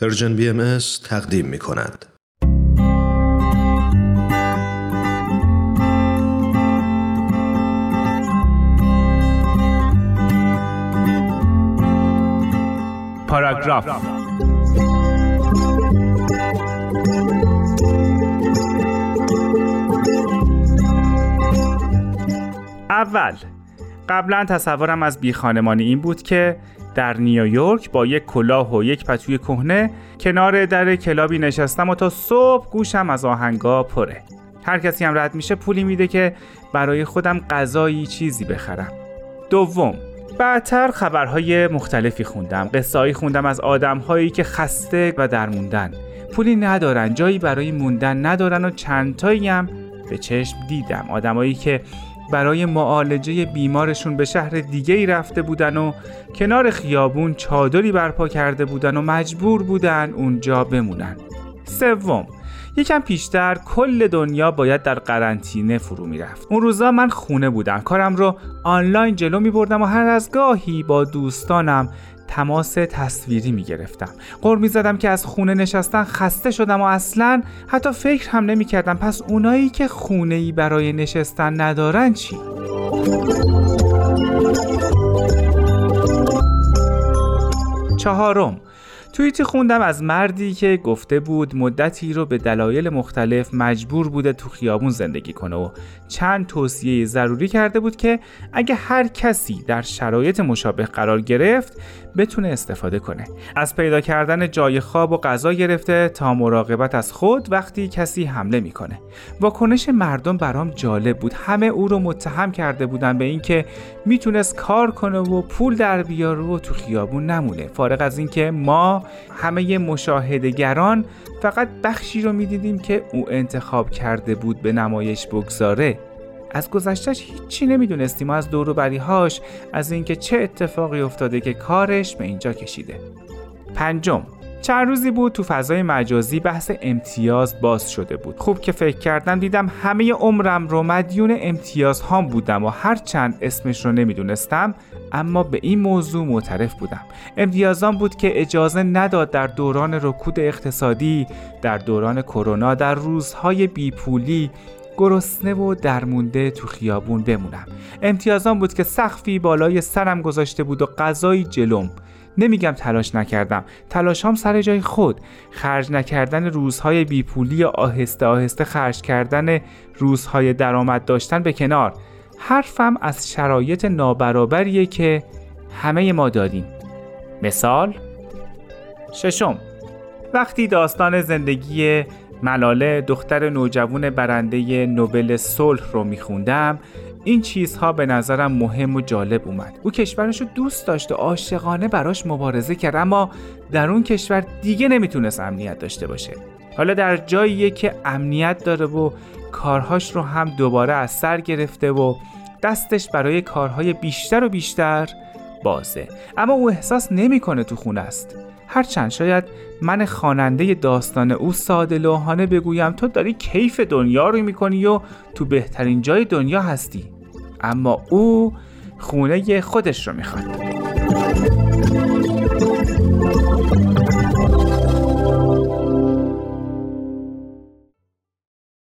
Persian BM تقدیم می کند. پاراگراف اول قبلا تصورم از بی خانمانی این بود که در نیویورک با یک کلاه و یک پتوی کهنه کنار در کلابی نشستم و تا صبح گوشم از آهنگا پره. هر کسی هم رد میشه پولی میده که برای خودم غذایی چیزی بخرم. دوم بعدتر خبرهای مختلفی خوندم. قصهایی خوندم از آدمهایی که خسته و درموندن. پولی ندارن جایی برای موندن ندارن و چندتایی هم به چشم دیدم. آدمایی که برای معالجه بیمارشون به شهر دیگه ای رفته بودن و کنار خیابون چادری برپا کرده بودن و مجبور بودن اونجا بمونن. سوم یکم پیشتر کل دنیا باید در قرنطینه فرو می‌رفت اون روزا من خونه بودم کارم رو آنلاین جلو می بردم و هر از گاهی با دوستانم تماس تصویری می گرفتم قر می زدم که از خونه نشستن خسته شدم و اصلا حتی فکر هم نمی کردم پس اونایی که خونه ای برای نشستن ندارن چی؟ چهارم توییتی خوندم از مردی که گفته بود مدتی رو به دلایل مختلف مجبور بوده تو خیابون زندگی کنه و چند توصیه ضروری کرده بود که اگه هر کسی در شرایط مشابه قرار گرفت بتونه استفاده کنه. از پیدا کردن جای خواب و غذا گرفته تا مراقبت از خود وقتی کسی حمله می‌کنه. واکنش مردم برام جالب بود. همه او رو متهم کرده بودن به اینکه می‌تونست کار کنه و پول در بیاره و تو خیابون نمونه. فارغ از اینکه ما همه مشاهدگران فقط بخشی رو می‌دیدیم که او انتخاب کرده بود به نمایش بگذاره. از گذشتش هیچی نمی‌دونستیم از دوروبریهاش از اینکه چه اتفاقی افتاده که کارش به اینجا کشیده. پنجم چند روزی بود تو فضای مجازی بحث امتیاز باز شده بود. خوب که فکر کردم دیدم همه عمرم رو مدیون امتیاز هام بودم و هر چند اسمش رو نمی‌دونستم اما به این موضوع معترف بودم. امتیازان بود که اجازه نداد در دوران رکود اقتصادی در دوران کرونا در روزهای بیپولی گرسنه و درمونده تو خیابون بمونم. امتیازان بود که سخفی بالای سرم گذاشته بود و غذایی جلوم. نمیگم تلاش نکردم. تلاش هم سر جای خود. خرج نکردن روزهای بیپولی آهسته آهسته خرج کردن روزهای درآمد داشتن به کنار. حرفم از شرایط نابرابریه که همه ما داریم. مثال ششم وقتی داستان زندگی ملاله دختر نوجوان برنده نوبل صلح رو میخوندم. این چیزها به نظرم مهم و جالب اومد. او کشورش رو دوست داشت و عاشقانه براش مبارزه کرد اما در اون کشور دیگه نمی‌تونست امنیت داشته باشه. حالا در جاییه که امنیت داره و کارهاش رو هم دوباره از سر گرفته و دستش برای کارهای بیشتر و بیشتر بازه. اما او احساس نمی‌کنه تو خونه است. هرچند شاید من خواننده داستان او ساده لوحانه بگویم تو داری کیف دنیا رو می‌کنی و تو بهترین جای دنیا هستی. اما او خونه خودش رو می‌خواد.